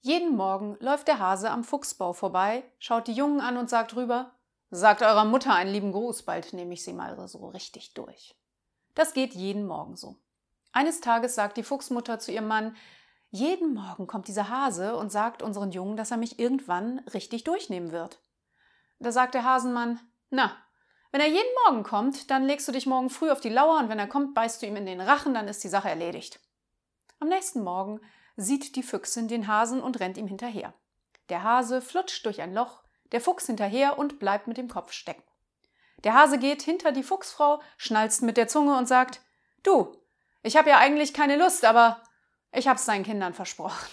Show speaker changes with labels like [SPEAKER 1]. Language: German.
[SPEAKER 1] Jeden Morgen läuft der Hase am Fuchsbau vorbei, schaut die Jungen an und sagt rüber: Sagt eurer Mutter einen lieben Gruß, bald nehme ich sie mal so richtig durch. Das geht jeden Morgen so. Eines Tages sagt die Fuchsmutter zu ihrem Mann: Jeden Morgen kommt dieser Hase und sagt unseren Jungen, dass er mich irgendwann richtig durchnehmen wird. Da sagt der Hasenmann: Na, wenn er jeden Morgen kommt, dann legst du dich morgen früh auf die Lauer und wenn er kommt, beißt du ihm in den Rachen, dann ist die Sache erledigt. Am nächsten Morgen sieht die Füchsin den Hasen und rennt ihm hinterher. Der Hase flutscht durch ein Loch, der Fuchs hinterher und bleibt mit dem Kopf stecken. Der Hase geht hinter die Fuchsfrau, schnalzt mit der Zunge und sagt: Du, ich habe ja eigentlich keine Lust, aber ich hab's deinen Kindern versprochen.